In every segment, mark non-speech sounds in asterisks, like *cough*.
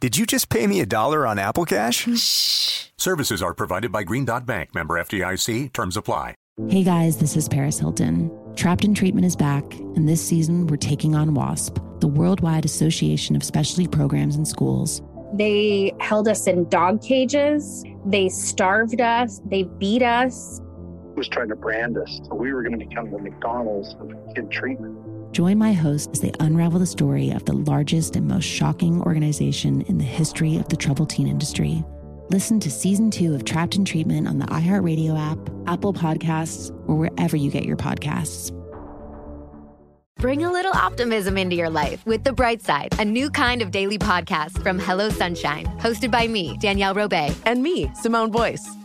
Did you just pay me a dollar on Apple Cash? Shh. Services are provided by Green Dot Bank, member FDIC. Terms apply. Hey guys, this is Paris Hilton. Trapped in Treatment is back, and this season we're taking on WASP, the Worldwide Association of Specialty Programs and Schools. They held us in dog cages. They starved us. They beat us. was trying to brand us. So we were going to become the McDonald's of kid treatment. Join my host as they unravel the story of the largest and most shocking organization in the history of the troubled teen industry. Listen to season two of Trapped in Treatment on the iHeartRadio app, Apple Podcasts, or wherever you get your podcasts. Bring a little optimism into your life with The Bright Side, a new kind of daily podcast from Hello Sunshine, hosted by me, Danielle Robay. And me, Simone Boyce.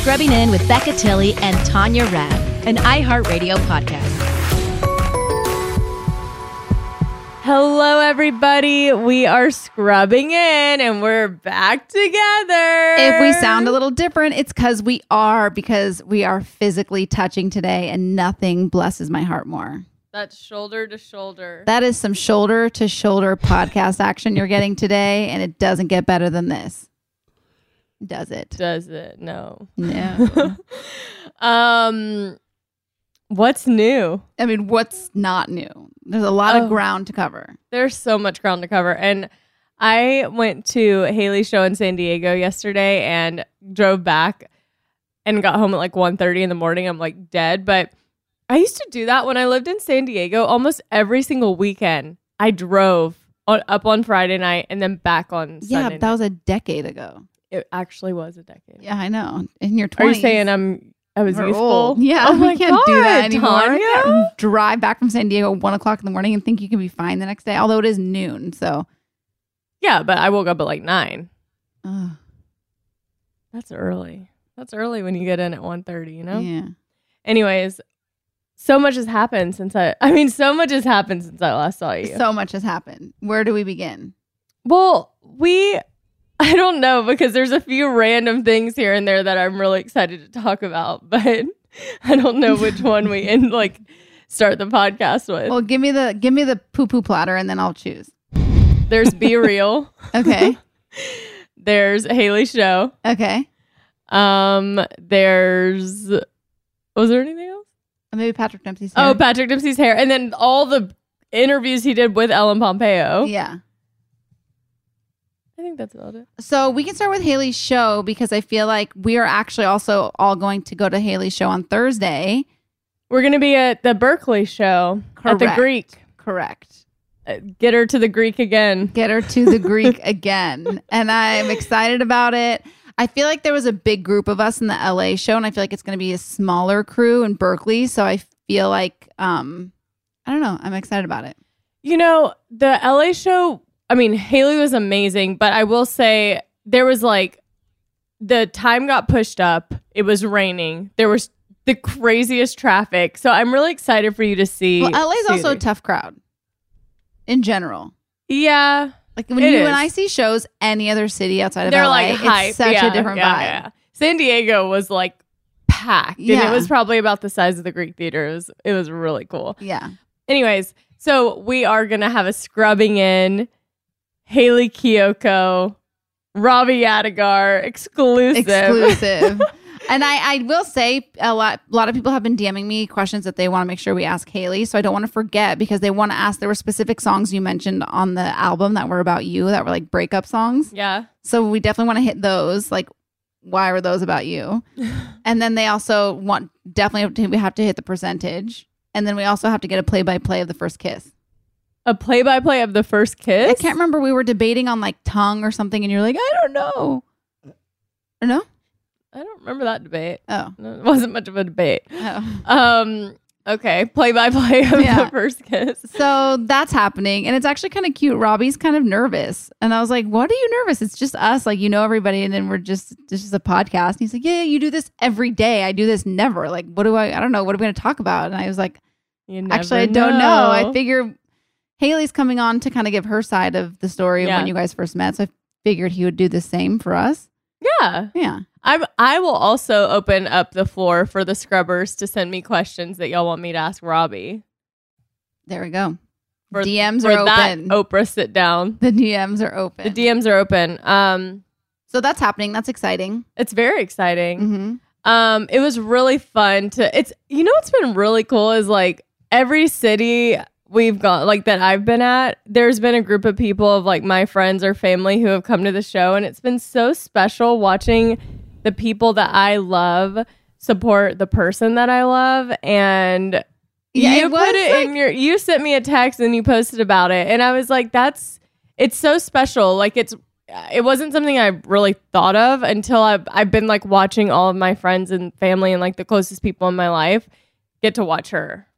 Scrubbing In with Becca Tilley and Tanya Rad, an iHeartRadio podcast. Hello, everybody. We are scrubbing in and we're back together. If we sound a little different, it's because we are, because we are physically touching today, and nothing blesses my heart more. That's shoulder to shoulder. That is some shoulder to shoulder podcast action you're getting today, and it doesn't get better than this. Does it? Does it? No. No. *laughs* um, what's new? I mean, what's not new? There's a lot Oh. of ground to cover. There's so much ground to cover. And I went to Hayley's show in San Diego yesterday and drove back and got home at like 1.30 in the morning. I'm like dead. But I used to do that when I lived in San Diego almost every single weekend. I drove on, up on Friday night and then back on Yeah, Sunday that night. was a decade ago. It actually was a decade. Yeah, I know. In your 20s. Are you saying I'm I was We're useful? old. Yeah, Oh we can't do that God, anymore. I Tanya? can't drive back from San Diego at one o'clock in the morning and think you can be fine the next day. Although it is noon, so Yeah, but I woke up at like nine. Ugh. That's early. That's early when you get in at 1.30, you know? yeah. Anyways, so much has happened since I I mean, so much has happened since I last saw you. So much has happened. Where do we begin? well, we *laughs* I don't know because there's a few random things here and there that I'm really excited to talk about, *laughs* but I don't know which one we end *laughs* like start the podcast with. Well, give me the give me the poo poo platter and then I'll choose. There's BeReal. Okay. There's Hayley Show. Okay. Um, there's was there anything else? Uh, Maybe Patrick Dempsey's Oh. Patrick Dempsey's hair, and then all the interviews he did with Ellen Pompeo. Yeah. I think that's about it. So we can start with Hayley's show because I feel like we are actually also all going to go to Hayley's show on Thursday. We're gonna be at the Berkeley show at the Greek. Correct. Uh, Get her to the Greek again. Get her to the Greek *laughs* again. And I'm excited about it. I feel like there was a big group of us in the LA show, and I feel like it's going to be a smaller crew in Berkeley. So I feel like, um, I don't know. I'm excited about it. You know, the LA show, I mean, Hayley was amazing, but I will say there was like the time got pushed up. It was raining. There was the craziest traffic. So I'm really excited for you to see. Well, LA is see also a tough crowd in general. Yeah. Like when you is. when I see shows any other city outside of They're LA, like hype. it's such Yeah, a different yeah, vibe. yeah. San Diego was like packed. And it was probably about the size of the Greek theater. It was, it was really cool. Yeah. Anyways, so we are gonna have a scrubbing in Hayley Kiyoko, Robbie Yadigar, exclusive. exclusive. *laughs* and I, I will say a lot a lot of people have been DMing me questions that they want to make sure we ask Hayley. So I don't want to forget because they want to ask there were specific songs you mentioned on the album that were about you that were like breakup songs. yeah. So we definitely want to hit those. Like, why were those about you? *laughs* and then they also want definitely have to, we have to hit the percentage. And then we also have to get a play by play of the first kiss. A play by play of the first kiss? I can't remember. We were debating on like tongue or something, and you're like, I don't know. Or no? I don't remember that debate. Oh. No, it wasn't much of a debate. Oh. Um, okay. Play by play of Yeah. the first kiss. So that's happening. And it's actually kind of cute. Robbie's kind of nervous. And I was like, What are you nervous? It's just us. Like, you know everybody. And then we're just, this is a podcast. And he's like, Yeah, you do this every day. I do this never. Like, what do I, I don't know. What are we going to talk about? And I was like, You Actually, I don't know. I figure Hayley's coming on to kind of give her side of the story of Yeah. when you guys first met. So I figured he would do the same for us. Yeah. Yeah. I'm, I will also open up the floor for the scrubbers to send me questions that y'all want me to ask Robbie. There we go. For, DMs for are open. Oprah sit down. The DMs are open. The DMs are open. Um, so that's happening. That's exciting. it's very exciting. Mm-hmm. Um, it was really fun to. It's you know what's been really cool is like every city we've gone like that I've been at. There's been a group of people of like my friends or family who have come to the show, and it's been so special watching the people that I love support the person that I love and. Yeah, you it put it in your. You sent me a text and you posted about it, and I was like, "That's it's so special." Like it's it wasn't something I really thought of until I've I've been like watching all of my friends and family and like the closest people in my life get to watch her.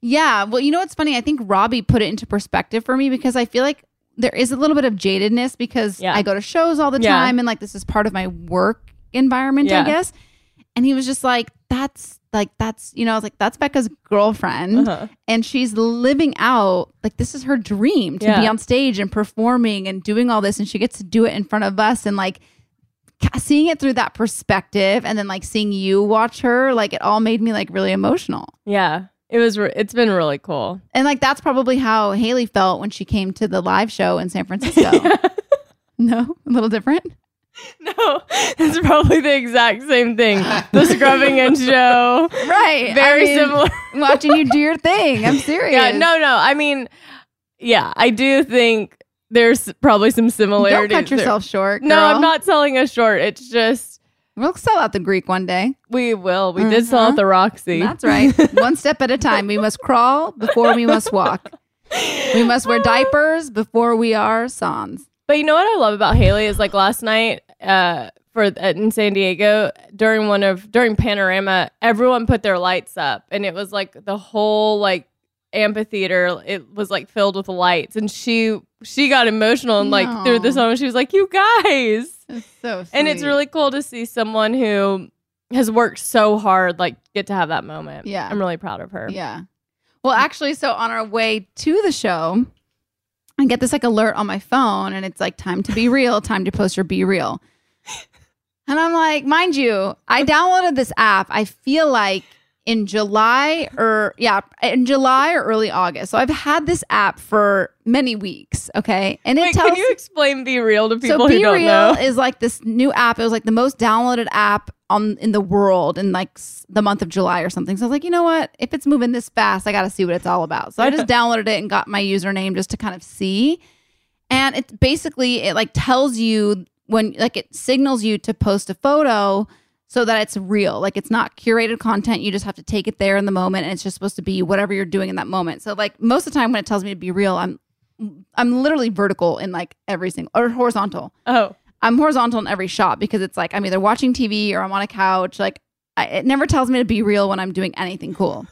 Yeah. Well, you know what's funny? I think Robbie put it into perspective for me because I feel like there is a little bit of jadedness because Yeah. I go to shows all the Yeah. time and like this is part of my work environment, Yeah. I guess. And he was just like, that's like, that's, you know, I was like, that's Becca's girlfriend. Uh-huh. And she's living out, like, this is her dream to be on stage and performing and doing all this. And she gets to do it in front of us and like, seeing it through that perspective and then like seeing you watch her like it all made me like really emotional Yeah, it was. Re- it's been really cool. and like that's probably how Hayley felt when she came to the live show in San Francisco. *laughs* no, a little different. No, it's probably the exact same thing. The scrubbing and show, Right. Very I mean, similar. watching you do your thing. I'm serious. *laughs* Yeah, no, no. I mean, yeah, I do think there's probably some similarities. Don't cut there. yourself short. No. I'm not selling us short. It's just We'll sell out the Greek one day. we will. We did sell out the Roxy. That's right. *laughs* one step at a time. We must crawl before we must walk. We must wear diapers before we are sans. But you know what I love about Hayley is like last night uh, for uh, in San Diego during one of during Panorama, everyone put their lights up, and it was like the whole like amphitheater. It was like filled with lights, and she she got emotional and like through the song, she was like, "You guys." So And it's really cool to see someone who has worked so hard like get to have that moment. Yeah. I'm really proud of her. Yeah. Well, actually, so on our way to the show, I get this like alert on my phone, and it's like time to be *laughs* real, time to post your be real. And I'm like, mind you, I downloaded this app. I feel like in July or yeah, in July or early August. So I've had this app for many weeks. Okay, and it Wait, tells can you explain BeReal to people so who Be don't Real know? is like this new app. It was like the most downloaded app on in the world in like the month of July or something. So I was like, you know what? If it's moving this fast, I got to see what it's all about. So I just *laughs* downloaded it and got my username just to kind of see. And it basically it like tells you when like it signals you to post a photo so that it's real. Like it's not curated content. You just have to take it there in the moment and it's just supposed to be whatever you're doing in that moment. So like most of the time when it tells me to be real, I'm I'm literally vertical in like every single or horizontal. Oh. I'm horizontal in every shot because it's like I'm either watching TV or I'm on a couch. Like I, it never tells me to be real when I'm doing anything cool.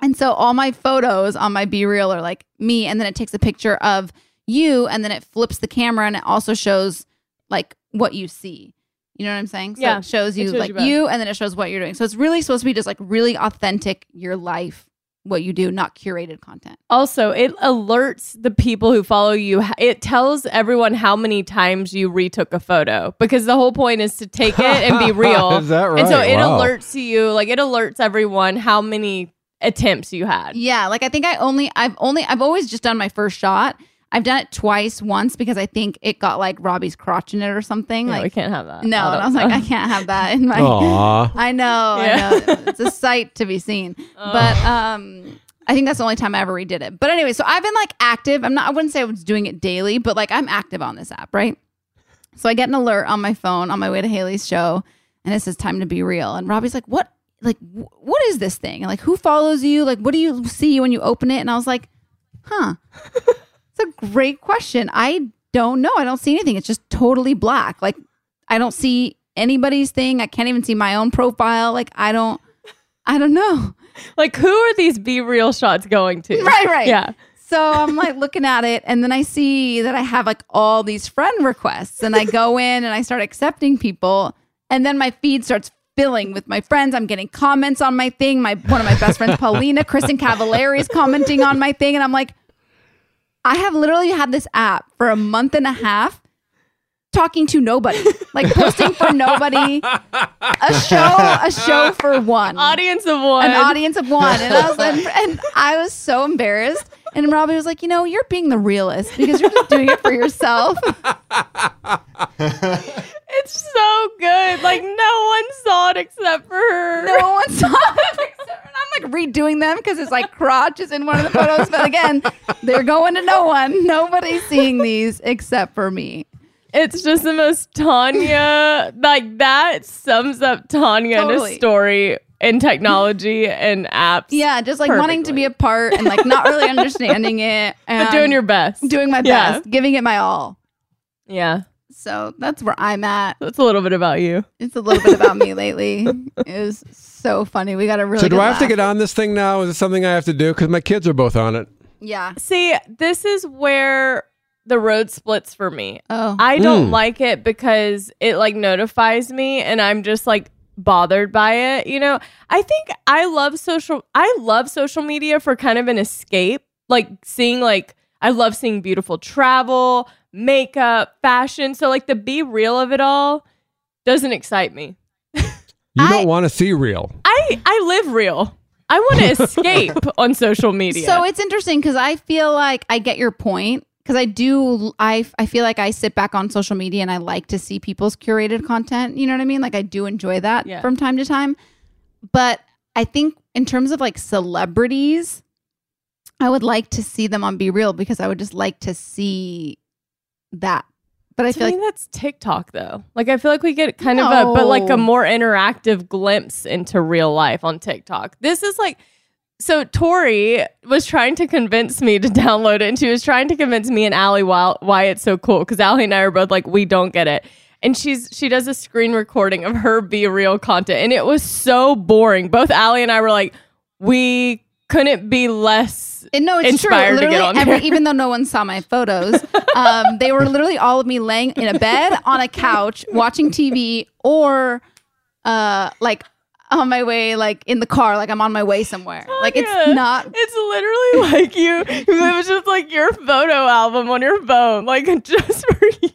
And so all my photos on my be real are like me, and then it takes a picture of you, and then it flips the camera, and it also shows like what you see. You know what I'm saying? So Yeah, it shows it you shows like you you, and then it shows what you're doing. So it's really supposed to be just like really authentic, your life, what you do, not curated content. Also, it alerts the people who follow you. It tells everyone how many times you retook a photo because the whole point is to take it and be *laughs* real. Is that right? And so it Wow. alerts you, like it alerts everyone how many attempts you had. Yeah, like I think I only I've only I've always just done my first shot. I've done it twice. Once because I think it got like Robbie's crotch in it or something. Yeah, like we can't have that. No, I and I was like. I can't have that in my. Aw. *laughs* I know, Yeah. I know. It's a sight to be seen. But um, I think that's the only time I ever redid it. But anyway, so I've been like active. I'm not. I wouldn't say I was doing it daily, but like I'm active on this app, right? So I get an alert on my phone on my way to Hayley's show, and it says time to be real. And Robbie's like, "What? Like, wh- what is this thing? And like, who follows you? Like, what do you see when you open it?" And I was like, "Huh." It's a great question. I don't know. I don't see anything. It's just totally black. Like I don't see anybody's thing. I can't even see my own profile. Like I don't I don't know. Like, who are these be real shots going to? Right, right. Yeah. So I'm like looking at it and then I see that I have like all these friend requests and I go in and I start accepting people and then my feed starts filling with my friends. I'm getting comments on my thing. My one of my best friends, *laughs* Paulina, Kristin Cavallari is commenting on my thing and I'm like I have literally had this app for a month and a half talking to nobody, like posting for nobody, a show, a show for one, Audience of one. an audience of one, and I was and, and I was so embarrassed. And Robbie was like, you know, you're being the realist because you're just doing it for yourself. It's so good. Like, no one saw it except for her. No one saw it. except- I'm like redoing them because it's like crotch is in one of the photos. But again, they're going to no one. Nobody's seeing these except for me. It's just the most Tanya, like, that sums up Tanya in a story in technology and apps. Yeah, just like wanting to be a part and like not really understanding it. And *laughs* But doing your best. Doing my Yeah. best, giving it my all. Yeah. So that's where I'm at. That's a little bit about you. It's a little bit about me lately. It was so funny. We got a really so do good I have to get on this thing now? Is it something I have to do? Because my kids are both on it. Yeah. See, this is where the road splits for me. Oh. I don't Mm. like it because it like notifies me and I'm just like bothered by it. You know, I think I love social I love social media for kind of an escape. Like seeing like I love seeing beautiful travel, makeup, fashion. So like the be real of it all doesn't excite me. You don't want to see real. I I live real. I want to *laughs* escape on social media. So it's interesting because I feel like I get your point because I do. I I feel like I sit back on social media and I like to see people's curated content. You know what I mean? Like I do enjoy that Yeah. from time to time. But I think in terms of like celebrities, I would like to see them on BeReal because I would just like to see that. But I to feel like that's TikTok though. Like I feel like we get kind of a but like a more interactive glimpse into real life on TikTok. This is like so Tori was trying to convince me to *laughs* download it and she was trying to convince me and Allie why, why it's so cool because Allie and I are both like we don't get it. And she's she does a screen recording of her be real content and it was so boring. Both Allie and I were like we couldn't be less And no, it's inspired true. to get on every, there. even though no one saw my photos, um, they were literally all of me laying in a bed on a couch watching TV or uh, like on my way, like in the car, like I'm on my way somewhere. like Yeah. it's not. It's literally like you. It was just like your photo album on your phone, like *laughs* just for you.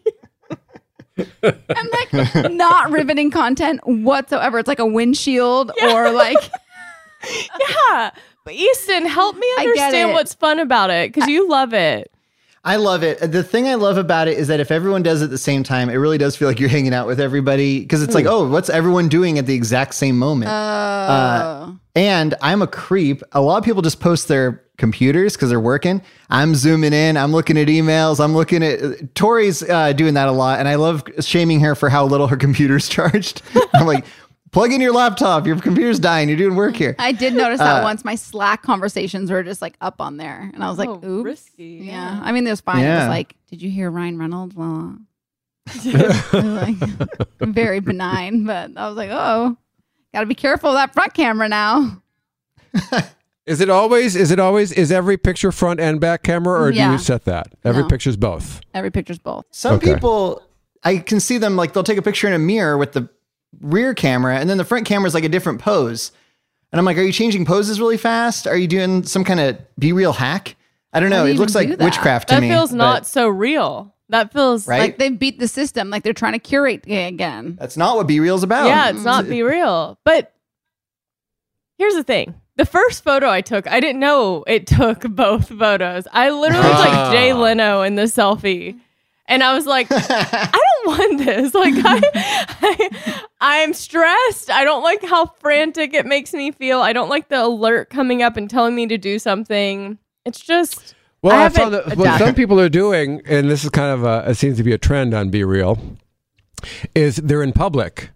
I'm like not riveting content whatsoever. It's like a windshield or like *laughs* Yeah, but Easton, help me understand what's fun about it because you love it. I love it. The thing I love about it is that if everyone does it at the same time, it really does feel like you're hanging out with everybody because it's like, oh, what's everyone doing at the exact same moment? Uh, and I'm a creep. A lot of people just post their computers because they're working. I'm zooming in. I'm looking at emails. I'm looking at Tori's uh, doing that a lot, and I love shaming her for how little her computer's *laughs* charged. I'm like, plug in your laptop. Your computer's dying. You're doing work here. I did notice that Uh, once. My Slack conversations were just like up on there, and I was like, Oh, "Oops." risky. Yeah. I mean, it was fine. It was like, "Did you hear Ryan Reynolds?" Well, *laughs* *laughs* like very benign, but I was like, "Oh, got to be careful of that front camera now." *laughs* Is it always? Is it always? Is every picture front and back camera, or do you set that? Every No. picture's both. Every picture's both. Some Okay. people, I can see them like they'll take a picture in a mirror with the rear camera, and then the front camera is like a different pose. And I'm like, are you changing poses really fast? Are you doing some kind of be real hack? I don't know. do It looks even like that? witchcraft to That me. feels but not so real. That feels Right? Like they beat the system. Like they're trying to curate it again. That's not what be real's about. Yeah, it's not *laughs* be real. But here's the thing. The first photo I took, I didn't know it *laughs* took both photos. I literally was Ah. like Jay Leno in the selfie. And I was like, *laughs* I don't want this. *laughs* Like I, I I'm stressed. I don't like how frantic it makes me feel. I don't like the alert coming up and telling me to do something. It's just Well, I I, found that what some people are doing, and this is kind of a, it seems to be a trend on BeReal, is they're in public.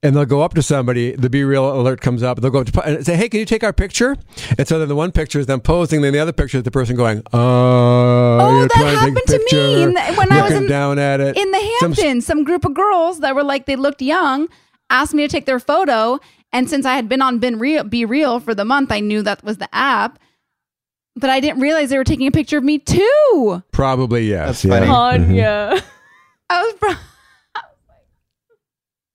And they'll go up to somebody, the BeReal alert comes up, they'll go up to, and say, Hey, can you take our picture? And so then the one picture is them posing, then the other picture is the person going, Oh, Oh, you're that trying to take a happened to me picture, in the- when I was in- down at it. in the Some- Hamptons, some group of girls that were like they looked young asked me to take their photo, and since I had been on Been Real, BeReal for the month, I knew that was the app. But I didn't realize they were taking a picture of me too. Probably yes. That's funny. yeah. Tanya. Mm-hmm. I was, *laughs* pro- *laughs* oh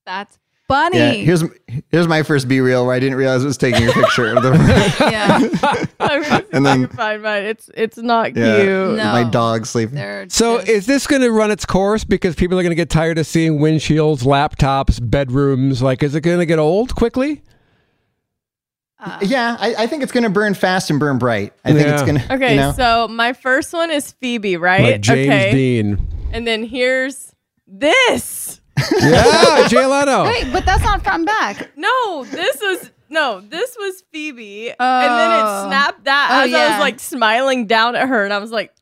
that's funny. Yeah, here's here's my first be real where I didn't realize it was taking a picture of the *laughs* yeah. I'm gonna see if And I then- can find mine. It's it's not yeah, cute. my dog sleeping. They're So just- is this going to run its course because people are going to get tired of seeing windshields, laptops, bedrooms? Like, is it going to get old quickly? uh, Yeah, I, I think it's going to burn fast and burn bright. I think it's going to. Okay, you know, so my first one is Phoebe, right? Like James okay. Dean. And then here's this. *laughs* Yeah, Jay Leno. Wait, but that's not front and back. No, this was no, this was Phoebe. and then it Oh. snapped that Oh, as I was like smiling down at her and I was like,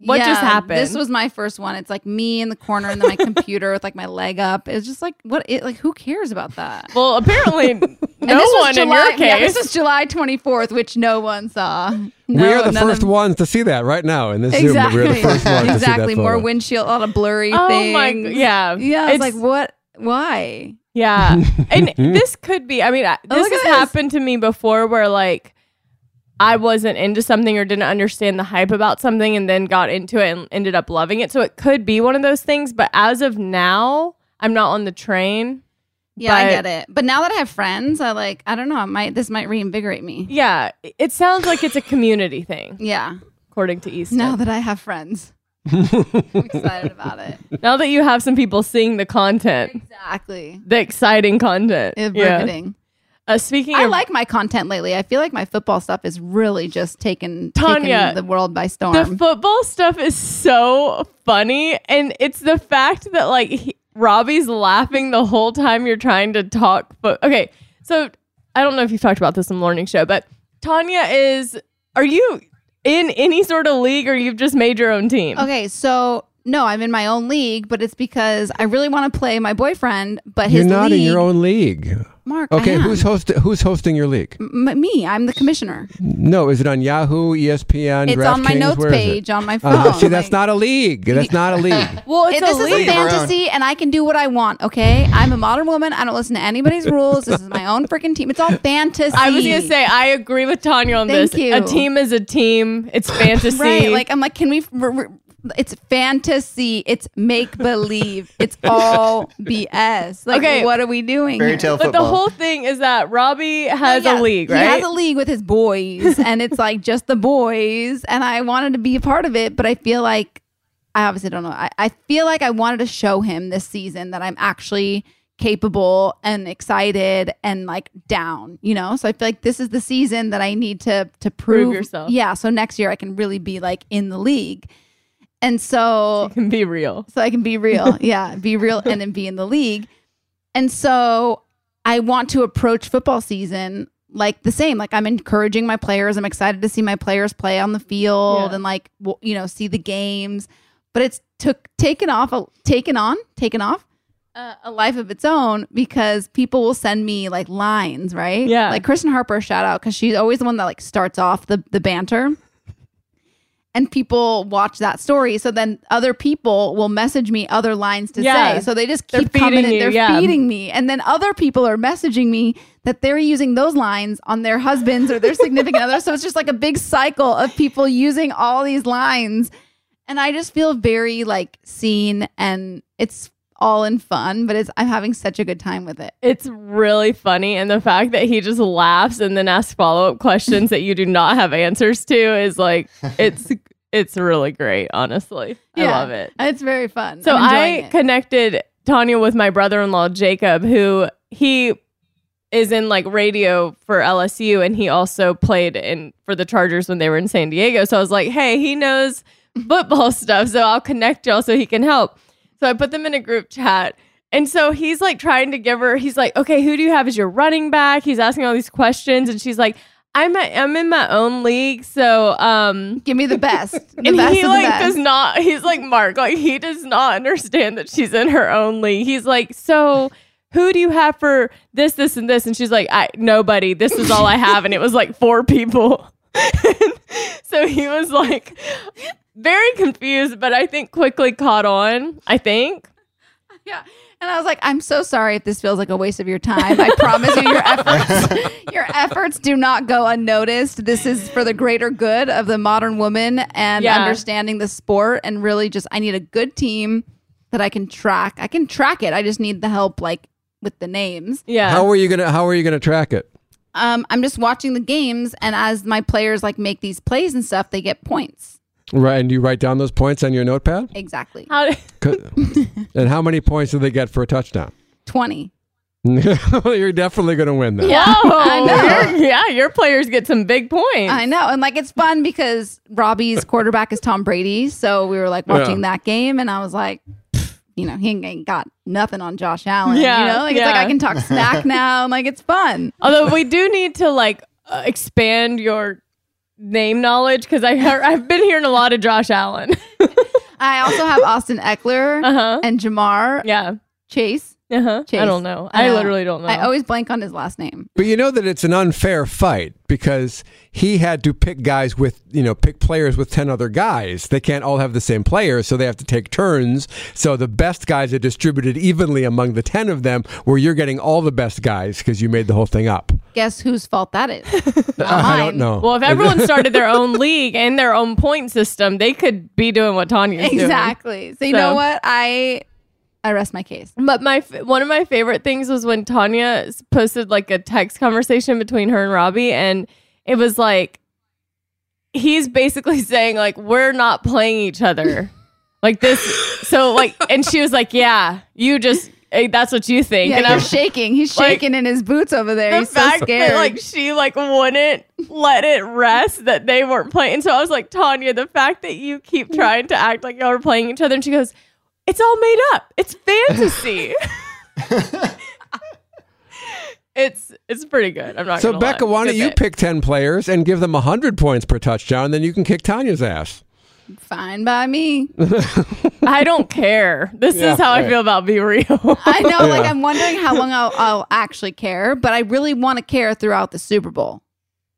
what just happened? This was my first one. It's like me in the corner and then my *laughs* computer with like my leg up. It's just like what it like who cares about that? well, apparently no *laughs* And this was one in July, your case. Yeah, this was July 24th, which no one saw. we're the first of- ones to see that right now in this Exactly. Zoom. We're the first ones to see that exactly. More photo. windshield, a lot of blurry Oh things. my g- yeah. Yeah. I It's- like, what? Why? Yeah. *laughs* and this could be, I mean, I- Oh, this look has this. happened to me before where like I wasn't into something or didn't understand the hype about something and then got into it and ended up loving it. So it could be one of those things. But as of now, I'm not on the train. Yeah, I get it. But now that I have friends, I like. I don't know. It might this might reinvigorate me. Yeah. It sounds like it's a community thing, *laughs* Yeah. according to East. Now that I have friends, *laughs* I'm excited about it. now that you have some people seeing the content, Exactly. the exciting content. It's Yeah. riveting. Uh, speaking I of like my content lately. I feel like my football stuff is really just taken, Tanya, taken the world by storm. The football stuff is so funny, and it's the fact that like he, Robbie's laughing the whole time you're trying to talk. But okay, so I don't know if you've talked about this in the morning show, but Tanya is. Are you in any sort of league, or you've just made your own team? okay, so no, I'm in my own league, but it's because I really want to play my boyfriend, but his You're not league, in your own league. Mark. I Okay, am. who's host? Who's hosting your league? M- me? I'm the commissioner. No, is it on Yahoo, ESPN, It's on my DraftKings? notes Where is it? page on my Uh, phone. see, that's not a league. That's not a league. *laughs* Well, it's this a is a fantasy, and I can do what I want. Okay, I'm a modern woman. I don't listen to anybody's *laughs* rules. This is my own freaking team. It's all fantasy. I was gonna say I agree with Tanya on Thank this. you. A team is a team. It's *laughs* fantasy. right. Like I'm like, can we? r- r- It's fantasy. It's make believe. *laughs* It's all BS. Like, Okay. what are we doing? Fairy here? tale but the whole thing is that Robbie has Yeah, a league, right? He has a league with his boys, *laughs* and it's like just the boys. And I wanted to be a part of it, but I feel like I obviously don't know. I, I feel like I wanted to show him this season that I'm actually capable and excited and like down, you know? So I feel like this is the season that I need to to prove, Prove yourself. Yeah. So next year I can really be like in the league. And so can be real. so I can be real. *laughs* yeah, be real and then be in the league. And so I want to approach football season like the same. Like I'm encouraging my players. I'm excited to see my players play on the field Yeah. and like you know see the games. But it's took taken off, a, taken on, taken off uh, a life of its own because people will send me like lines, right? Yeah. Like Kristen Harper, shout out because she's always the one that like starts off the the banter and people watch that story. So then other people will message me other lines to Yeah. say. So they just keep coming you, they're yeah. feeding me. And then other people are messaging me that they're using those lines on their husbands or their *laughs* significant others. So it's just like a big cycle of people using all these lines. And I just feel very like seen and it's all in fun, but it's I'm having such a good time with it. It's really funny. And the fact that he just laughs and then asks follow up questions that you do not have answers to is like, *laughs* it's. It's really great, honestly. I love it. It's very fun. So I it. connected Tanya with my brother in law, Jacob, who he is in like radio for LSU and he also played in for the Chargers when they were in San Diego. So I was like, hey, he knows *laughs* football stuff, so I'll connect y'all so he can help. So I put them in a group chat. And so he's like trying to give her, he's like, okay, who do you have as your running back? He's asking all these questions. And she's like, I'm a, I'm in my own league, so um, give me the *laughs* best. The and best he of the like best. does not. He's like Mark, like he does not understand that she's in her own league. He's like, so who do you have for this, this, and this? And she's like, I nobody. This is all I have, and it was like four people. *laughs* so he was like very confused, but I think quickly caught on. I think. Yeah. And I was like, I'm so sorry if this feels like a waste of your time. I promise you, your efforts, *laughs* your efforts do not go unnoticed. This is for the greater good of the modern woman and Yeah. understanding the sport. And really, just I need a good team that I can track. I can track it. I just need the help, like with the names. Yeah. How are you gonna How are you gonna track it? Um, I'm just watching the games, and as my players like make these plays and stuff, they get points. Right, and you write down those points on your notepad. Exactly. How? Co- *laughs* and how many points do they get for a touchdown? Twenty. *laughs* You're definitely gonna win then. Yeah, *laughs* I know. Your- yeah, your players get some big points. I know. And like it's fun because Robbie's quarterback is Tom Brady. So we were like watching Yeah. that game and I was like, you know, he ain't got nothing on Josh Allen. Yeah, You know, like it's like. I can talk snack now. and like it's fun. Although we do need to like uh, expand your name knowledge because I I've been hearing a lot of Josh Allen. *laughs* I also have Austin Ekeler Uh-huh. and Ja'Marr Yeah. Chase. Uh-huh. Chase. I don't know. I, literally don't know. I always blank on his last name. But you know that it's an unfair fight because he had to pick guys with, you know, pick players with 10 other guys. They can't all have the same players, so they have to take turns. So the best guys are distributed evenly among the 10 of them, where you're getting all the best guys because you made the whole thing up. Guess whose fault that is? *laughs* I don't know. well, if everyone *laughs* started their own league and their own point system, they could be doing what Tanya's doing. exactly. So you know what? I I rest my case. But my f- one of my favorite things was when Tanya s- posted like a text conversation between her and Robbie, and it was like he's basically *laughs* saying like we're not playing each other, like this. So like, and she was like, "Yeah, you just that's what you think." Yeah, and you're I'm shaking. He's like, shaking in his boots over there. the He's so fact scared. that like she like wouldn't let it rest that they weren't playing. So I was like, Tanya, the fact that you keep *laughs* trying to act like y'all are playing each other, and she goes, "It's all made up. It's fantasy." *laughs* *laughs* it's it's pretty good. I'm not. So, gonna Becca, lie. why don't you bit. pick 10 players and give them 100 points per touchdown, and then you can kick Tanya's ass? Fine by me. *laughs* I don't care. This Yeah, is how I right. feel about BeReal. *laughs* I know, like Yeah. I'm wondering how long I'll, I'll actually care, but I really want to care throughout the Super Bowl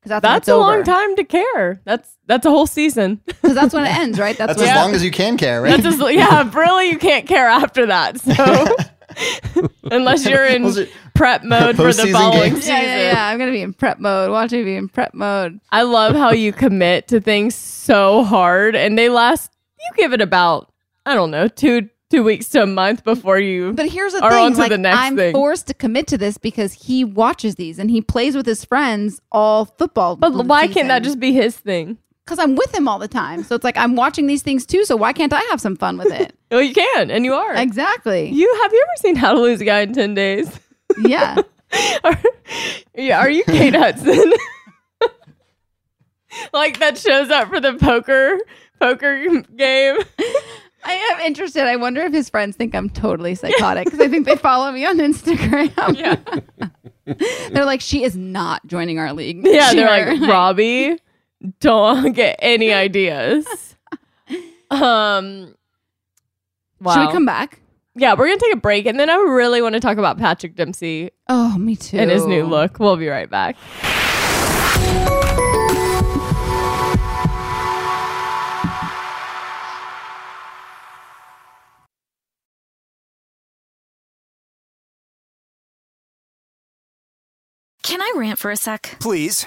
because that's, when That's it's a long over. time to care. That's that's a whole season. *laughs* Because that's when it ends, right? That's, That's when as long as you can care, right? That's just, yeah, really, you can't care after that. So *laughs* unless you're in prep mode for the following games. season. yeah, yeah, yeah. I'm gonna be in prep mode. Watch me be in prep mode. I love how you commit to things so hard and they last you give it about I don't know, two two weeks to a month before you But here's the are thing like, the next i'm thing. forced to commit to this because he watches these and he plays with his friends all football. but why can't that just be his thing? Because I'm with him all the time, so it's like I'm watching these things too. So why can't I have some fun with it? *laughs* Well, you can, and you are. exactly. You have you ever seen How to Lose a Guy in Ten Days? yeah. *laughs* are, yeah, are you Kate Hudson? *laughs* like that shows up for the poker poker game. I am interested. I wonder if his friends think I'm totally psychotic because I think they follow me on Instagram. Yeah. They're like, she is not joining our league. Yeah, they're like Robbie, don't *laughs* get any *laughs* ideas. Um, wow. Should we come back? Yeah, we're gonna take a break, and then I really want to talk about Patrick Dempsey Oh, me too. and his new look. We'll be right back. Can I rant for a sec? Please.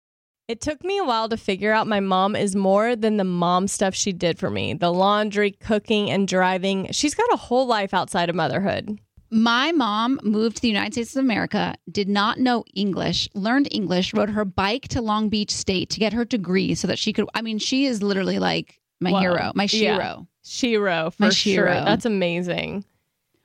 It took me a while to figure out my mom is more than the mom stuff she did for me the laundry, cooking, and driving. She's got a whole life outside of motherhood. My mom moved to the United States of America, did not know English, learned English, rode her bike to Long Beach State to get her degree so that she could. I mean, she is literally like my Whoa. hero, my Yeah. shiro. Shiro, for My sure. Shiro. That's amazing.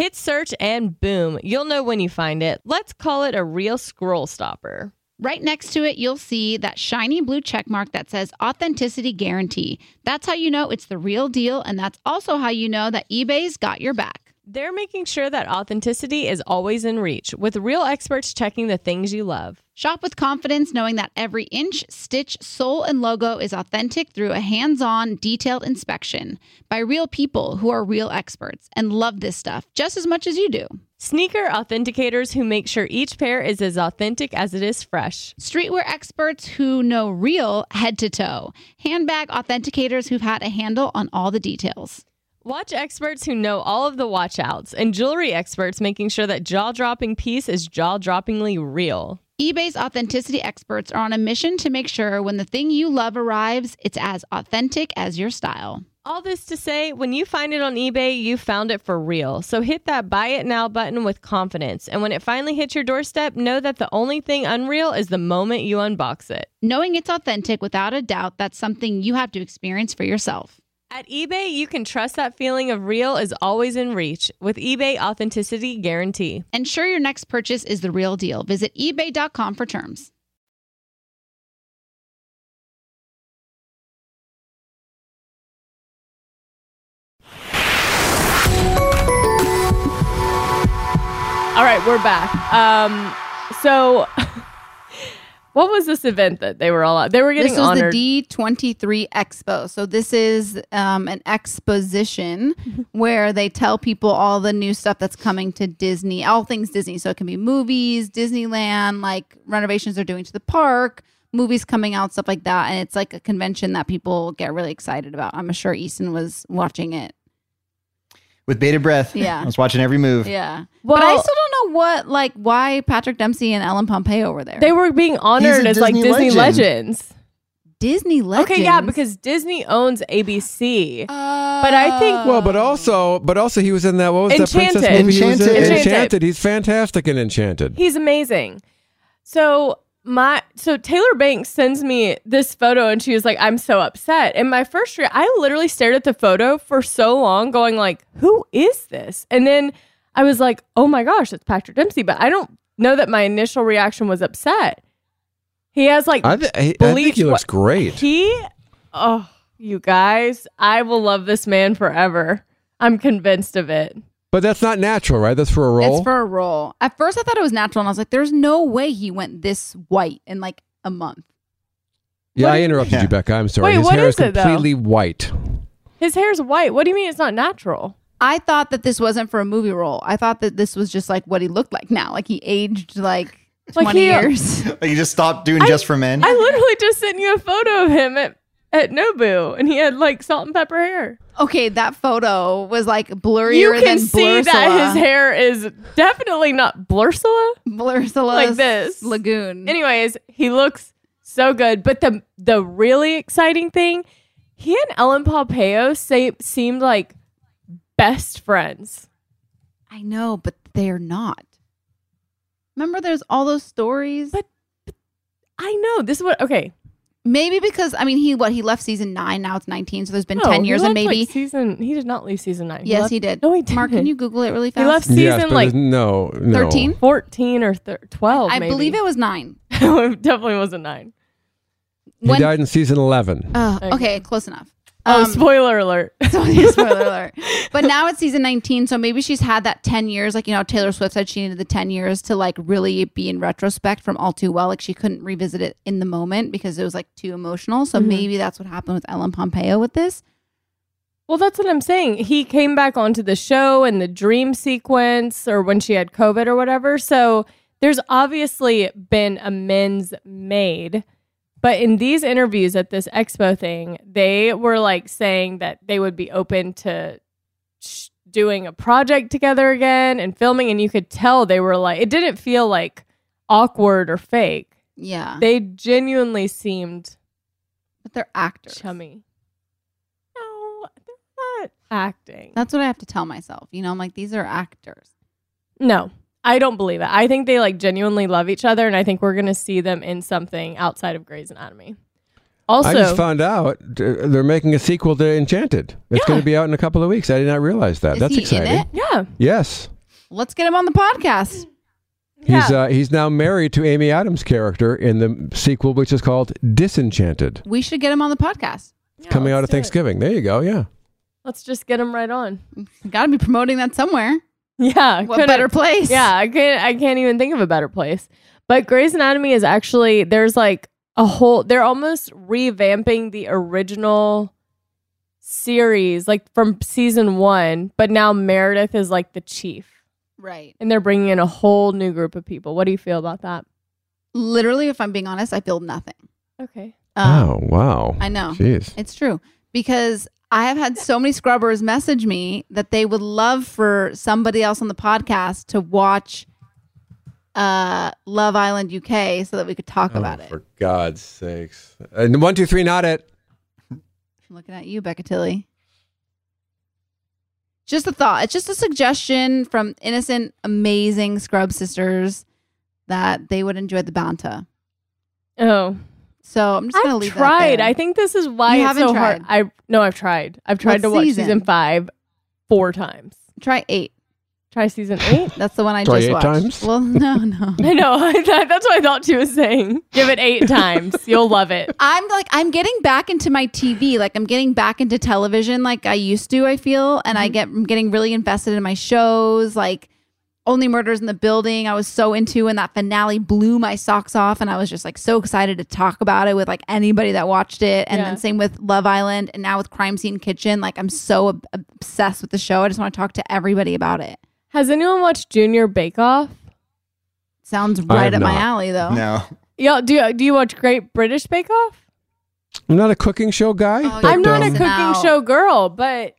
Hit search and boom, you'll know when you find it. Let's call it a real scroll stopper. Right next to it, you'll see that shiny blue check mark that says Authenticity Guarantee. That's how you know it's the real deal, and that's also how you know that eBay's got your back. They're making sure that authenticity is always in reach, with real experts checking the things you love. Shop with confidence knowing that every inch, stitch, sole, and logo is authentic through a hands on, detailed inspection by real people who are real experts and love this stuff just as much as you do. Sneaker authenticators who make sure each pair is as authentic as it is fresh. Streetwear experts who know real head to toe. Handbag authenticators who've had a handle on all the details. Watch experts who know all of the watch outs, and jewelry experts making sure that jaw dropping piece is jaw droppingly real. eBay's authenticity experts are on a mission to make sure when the thing you love arrives, it's as authentic as your style. All this to say, when you find it on eBay, you found it for real. So hit that buy it now button with confidence. And when it finally hits your doorstep, know that the only thing unreal is the moment you unbox it. Knowing it's authentic without a doubt, that's something you have to experience for yourself. At eBay, you can trust that feeling of real is always in reach with eBay Authenticity Guarantee. Ensure your next purchase is the real deal. Visit eBay.com for terms. All right, we're back. Um, so *laughs* what was this event that they were all at? They were getting this was honored. the D23 Expo. So this is um, an exposition *laughs* where they tell people all the new stuff that's coming to Disney, all things Disney. So it can be movies, Disneyland, like renovations they're doing to the park, movies coming out, stuff like that. And it's like a convention that people get really excited about. I'm sure Easton was watching it. With bated breath. Yeah. I was watching every move. Yeah. but I Well- still don't know what, like, why Patrick Dempsey and Ellen Pompeo were there. they were being honored as like Disney Disney legend. legends. Disney legends. Okay, yeah, because Disney owns ABC. Oh. but I think Well, but also, but also, he was in that. What was that princess Enchanted. movie? He was in? Enchanted. Enchanted. He's fantastic in Enchanted. He's amazing. So my so Taylor Banks sends me this photo and she was like, I'm so upset. And my first year, I literally stared at the photo for so long, going like, Who is this? And then I was like, Oh my gosh, it's Patrick Dempsey. But I don't know that my initial reaction was upset. He has like I, th- I, I think he looks wh- great. He oh you guys, I will love this man forever. I'm convinced of it. But that's not natural, right? That's for a role. It's for a role. At first, I thought it was natural, and I was like, "There's no way he went this white in like a month." yeah, I interrupted you, Becca. I'm sorry. Wait, His what hair is is it, though? completely white. His hair's white. What do you mean it's not natural? I thought that this wasn't for a movie role. I thought that this was just like what he looked like now. Like he aged like Like twenty *laughs* he- years. Like you just stopped doing just for men. I literally just sent you a photo of him at, at Nobu and he had like salt and pepper hair. Okay, that photo was like blurrier You can than see that his hair is definitely not Blursula. Blursula like this. lagoon. Anyways, he looks so good. But the the really exciting thing, he and Ellen Pompeo say, seemed like best friends. I know, but they're not. Remember, there's all those stories. But I know this is what. Okay, maybe because I mean, he what he left season nine. Now it's nineteen, so there's been No, ten he years, and maybe like, season. He did not leave season nine. yes, left- he did. No, he did. Mark, can you Google it really fast? He left season yes, like there's no, no. 13? 14 or thir- 12. I maybe. believe it was nine. *laughs* it definitely wasn't nine. He died in season 11. Oh, okay, close enough. Oh, Um, spoiler alert. *laughs* spoiler *laughs* alert. But now it's season 19, so maybe she's had that 10 years. Like, you know, Taylor Swift said she needed the 10 years to like really be in retrospect from All Too Well. Like, she couldn't revisit it in the moment because it was like too emotional. So Mhm. maybe that's what happened with Ellen Pompeo with this. Well, that's what I'm saying. He came back onto the show in the dream sequence or when she had COVID or whatever. So there's obviously been amends made. But in these interviews at this expo thing, they were like saying that they would be open to sh- doing a project together again and filming. And you could tell they were like, it didn't feel like awkward or fake. Yeah. They genuinely seemed but they're actors. chummy. No, they're not acting. That's what I have to tell myself. You know, I'm like, these are actors. No, I don't believe it. I think they like genuinely love each other, and I think we're gonna see them in something outside of Grey's Anatomy. Also, I just found out uh, they're making a sequel to Enchanted. It's going to be out in a couple of weeks. I did not realize that. Is That's he in exciting. it? yeah, Yes. Let's get him on the podcast. He's uh, he's now married to Amy Adams' character in the sequel, which is called Disenchanted, We should get him on the podcast. coming out of Thanksgiving. There you go. Yeah. let's just get them right on. Got to be promoting that somewhere. *laughs* Yeah, What better place? Yeah, I can't. I can't even think of a better place. But Grey's Anatomy is actually there's like a whole. They're almost revamping the original series, like from season one. But now Meredith is like the chief, Right. and they're bringing in a whole new group of people. What do you feel about that? Literally, if I'm being honest, I feel nothing. Okay. Um, oh wow. I know. Jeez. It's true because I have had so many scrubbers message me that they would love for somebody else on the podcast to watch uh Love Island UK so that we could talk about it. Oh, For God's sakes. And one, two, three, not it. I'm looking at you, Becca Tilly. Just a thought. It's just a suggestion from innocent, amazing scrub sisters that they would enjoy the banta. Oh, So I'm just gonna I've leave tried. that there. I think this is why You it's haven't so tried? hard. I no, I've tried. I've tried What to watch season? season five four times. Try eight. Try season eight. *laughs* That's the one I Try just eight watched. times? Well, no, no. *laughs* I know. *laughs* That's what I thought she was saying. Give it eight times. You'll love it. I'm like I'm getting back into my TV. Like I'm getting back into television like I used to, I feel, and I Mm-hmm. get I'm getting really invested in my shows. Like Only Murders in the Building, I was so into, and that finale blew my socks off. And I was just like so excited to talk about it with like anybody that watched it. And Yeah. then same with Love Island, and now with Crime Scene Kitchen. Like I'm so ob- obsessed with the show. I just want to talk to everybody about it. Has anyone watched Junior Bake Off? Sounds right have up my alley, though. No. Yeah, do you, do you watch Great British Bake Off? I'm not a cooking show guy. Oh, but, I'm not a um, cooking out. show girl, but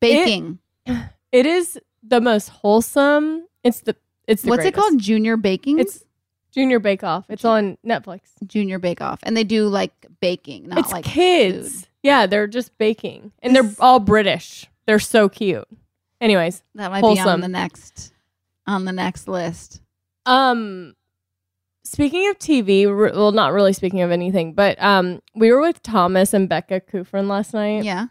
Baking. *sighs* it is the most wholesome. It's the it's the What's it greatest. called? Junior Baking? It's Junior Bake Off. It's on Netflix. Junior Bake Off. And they do like baking, not it's like kids. food. Yeah, they're just baking, and they're all British. They're so cute. Anyways, That might be on wholesome. the next on the next list. Um, speaking of TV, re- well, not really speaking of anything, but um, we were with Thomas and Becca Kufrin last night. Yeah.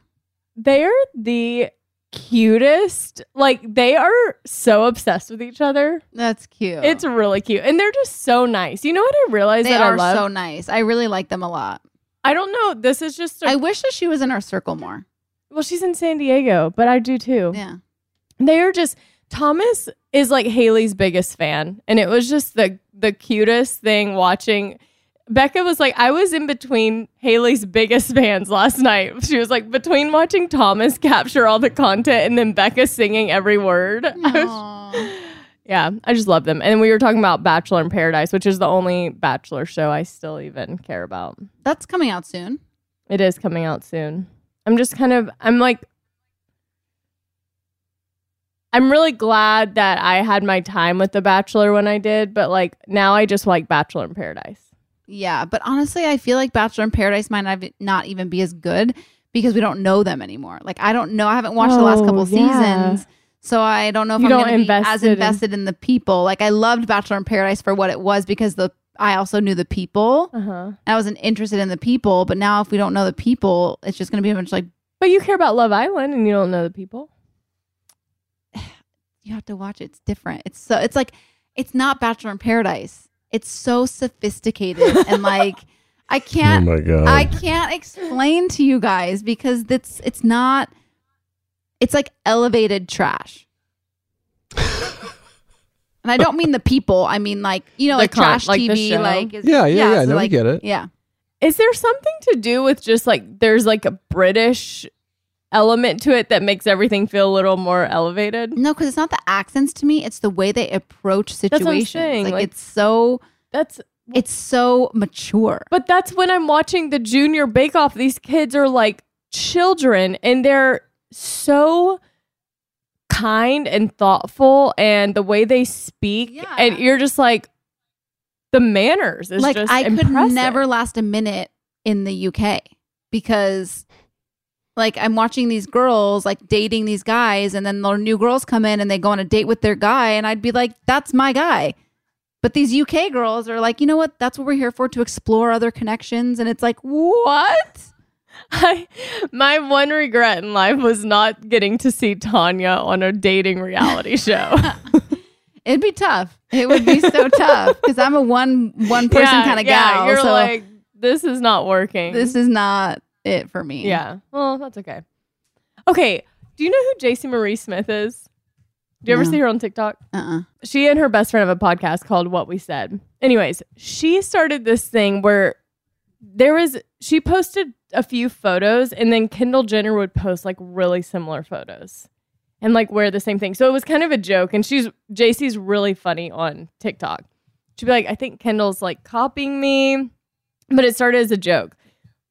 They're the cutest. Like they are so obsessed with each other. That's cute. It's really cute, and they're just so nice. You know what I realized they that are I love? so nice. I really like them a lot. I don't know. This is just. I I wish that she was in our circle more. well, she's in San Diego, but I do too. Yeah. They are just Thomas is like Hayley's biggest fan, and it was just the the cutest thing watching. Becca was like, I was in between Hayley's biggest fans last night. She was like, between watching Thomas capture all the content and then Becca singing every word. *laughs* yeah, I just love them. And we were talking about Bachelor in Paradise, which is the only Bachelor show I still even care about. That's coming out soon. It is coming out soon. I'm just kind of, I'm like, I'm really glad that I had my time with The Bachelor when I did, but like now I just like Bachelor in Paradise. Yeah, but honestly, I feel like Bachelor in Paradise might not, even be as good because we don't know them anymore. Like I don't know. I haven't watched the last Oh, couple yeah. seasons, so I don't know if You I'm going to be as invested in- in the people. Like I loved Bachelor in Paradise for what it was because the I also knew the people. Uh-huh. I wasn't interested in the people, but now if we don't know the people, it's just going to be a bunch like But you care about Love Island and you don't know the people. *sighs* you have to watch it. It's different. It's so it's like it's not Bachelor in Paradise. It's so sophisticated and like *laughs* I can't Oh my God. I can't explain to you guys because it's it's not it's like elevated trash. *laughs* and I don't mean the people. I mean like, you know, The like con- trash like TV show? like is- Yeah, yeah, yeah, so no, we get it. Yeah. Is there something to do with just like there's like a British element to it that makes everything feel a little more elevated? No, because it's not the accents to me. It's the way they approach what I'm situations. saying, Like, like- it's so That's it's so mature. But that's when I'm watching the Junior Bake Off. These kids are like children and they're so kind and thoughtful and the way they speak and you're just like the manners is like I could never last a minute in the UK because like I'm watching these girls like dating these guys and then their new girls come in and they go on a date with their guy and I'd be like that's my guy. But these UK girls are like, you know what? That's what we're here for to explore other connections and it's like, what? I, my one regret in life was not getting to see Tanya on a dating reality *laughs* show. It'd be tough. It would be so *laughs* tough because I'm a one one person Yeah, kind of yeah, gal. You're so like, this is not working. this is not it for me. Yeah. Well, that's okay. Okay. Do you know who JC Marie Smith is? Do you ever No. see her on TikTok? Uh-uh. She and her best friend have a podcast called What We Said. Anyways, she started this thing where there was she posted a few photos and then Kendall Jenner would post like really similar photos and like wear the same thing. So it was kind of a joke and she's JC's really funny on TikTok. She'd be like, I think Kendall's like copying me, but it started as a joke.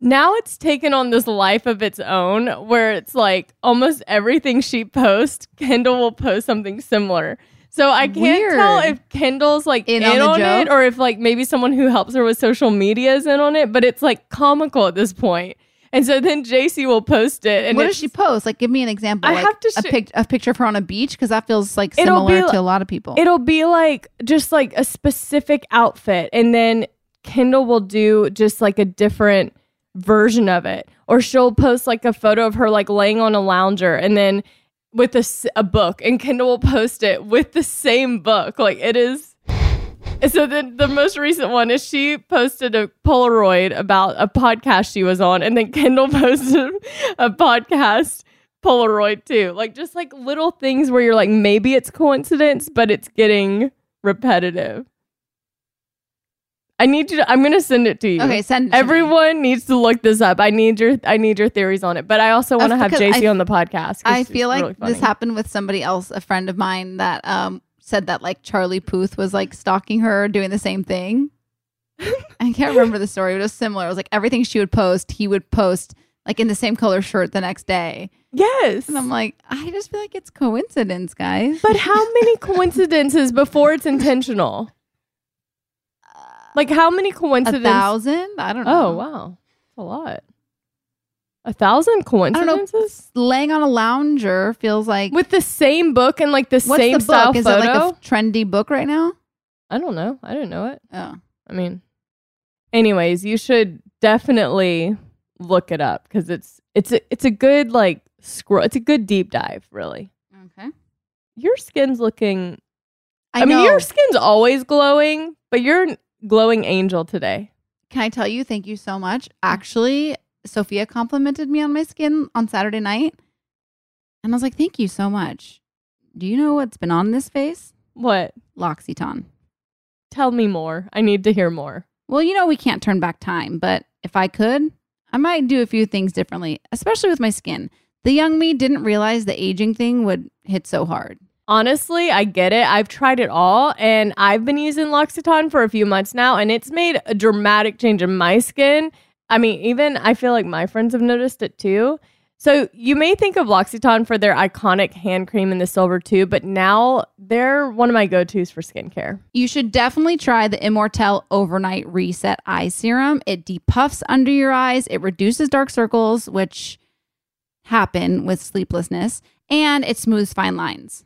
Now it's taken on this life of its own where it's like almost everything she posts, Kendall will post something similar. So I can't tell if Kendall's like in, In on, on it or if like maybe someone who helps her with social media is in on it, but it's like comical at this point. And so then JC will post it and what does she post? Like, give me an example. I like have to a, pic- a picture of her on a beach because that feels like similar to a lot of people. It'll be like just like a specific outfit, and then Kendall will do just like a different version of it, or she'll post like a photo of her like laying on a lounger, and then with a, a book, and Kendall will post it with the same book. Like it is. So then the most recent one is she posted a Polaroid about a podcast she was on, and then Kendall *laughs* posted a podcast Polaroid too. Like just like little things where you're like, maybe it's coincidence, but it's getting repetitive. I need you to I'm gonna send it to you. Okay, send it to me. Everyone needs to look this up. I need your I need your theories on it. But I also want to have JC I- on the podcast. I feel like really this happened with somebody else, a friend of mine that um said that like Charlie Puth was like stalking her, doing the same thing. *laughs* I can't remember the story. It was similar. It was like everything she would post, he would post like in the same color shirt the next day. Yes. And I'm like, I just feel like it's coincidence, guys. But how many coincidences before it's intentional? Like how many coincidences? a thousand? I don't oh, know. Oh wow, that's a lot. A thousand coincidences know. Laying on a lounger feels like with the same book and like the what's same the style book? Is photo. it like a trendy book right now? I don't know. I didn't know it. Oh. I mean, anyways, you should definitely look it up because it's it's a, it's a good like scroll. It's a good deep dive, really. Okay. Your skin's looking. I I, mean, your skin's always glowing, but you're glowing angel today. Can I tell you, thank you so much. Actually, Sophia complimented me on my skin on Saturday night. And I was like, thank you so much. Do you know what's been on this face? What? L'Occitane. Tell me more. I need to hear more. Well, you know, we can't turn back time, but if I could, I might do a few things differently, especially with my skin. The young me didn't realize the aging thing would hit so hard. Honestly, I get it. I've tried it all and I've been using L'Occitane for a few months now and it's made a dramatic change in my skin. I mean, even I feel like my friends have noticed it too. So you may think of L'Occitane for their iconic hand cream in the silver tube, but now they're one of my go-tos for skincare. You should definitely try the Immortelle Overnight Reset Eye Serum. It depuffs under your eyes, it reduces dark circles, which happen with sleeplessness, and it smooths fine lines.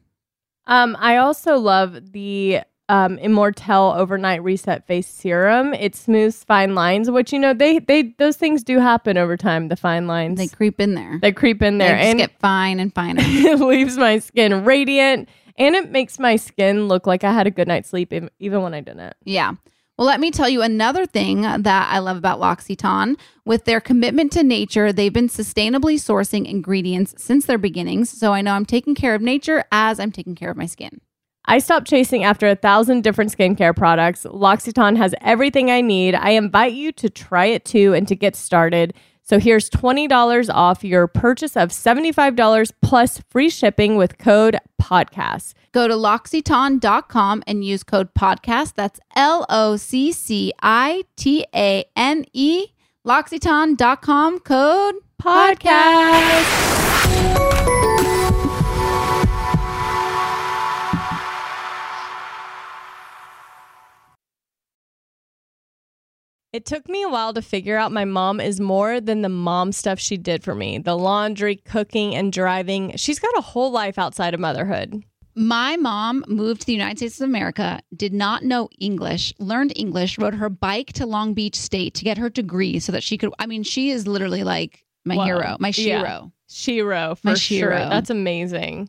Um, I also love the um, Immortelle Overnight Reset Face Serum. It smooths fine lines, which you know they they those things do happen over time. The fine lines They creep in there. they creep in there, They just and get fine and finer. *laughs* it leaves my skin radiant, and it makes my skin look like I had a good night's sleep, ev- even when I didn't. Yeah. Well, let me tell you another thing that I love about L'Occitane. With their commitment to nature, they've been sustainably sourcing ingredients since their beginnings. So I know I'm taking care of nature as I'm taking care of my skin. I stopped chasing after a thousand different skincare products. L'Occitane has everything I need. I invite you to try it too and to get started. So here's $20 off your purchase of $75 plus free shipping with code podcast. Go to L'Occitane.com and use code podcast. That's L O C C I T A N E. L'Occitane.com code podcast. It took me a while to figure out my mom is more than the mom stuff she did for me the laundry, cooking, and driving. She's got a whole life outside of motherhood. My mom moved to the United States of America, did not know English, learned English, rode her bike to Long Beach State to get her degree so that she could. I mean, she is literally like my Wow. hero, my Yeah. shiro. Shiro, for My sure. Shiro. That's amazing.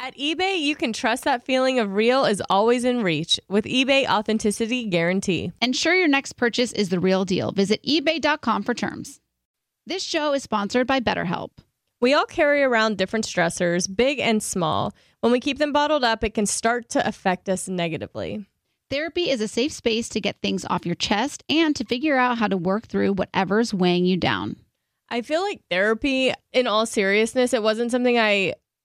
At eBay, you can trust that feeling of real is always in reach with eBay Authenticity Guarantee. Ensure your next purchase is the real deal. Visit eBay.com for terms. This show is sponsored by BetterHelp. We all carry around different stressors, big and small. When we keep them bottled up, it can start to affect us negatively. Therapy is a safe space to get things off your chest and to figure out how to work through whatever's weighing you down. I feel like therapy, in all seriousness, it wasn't something I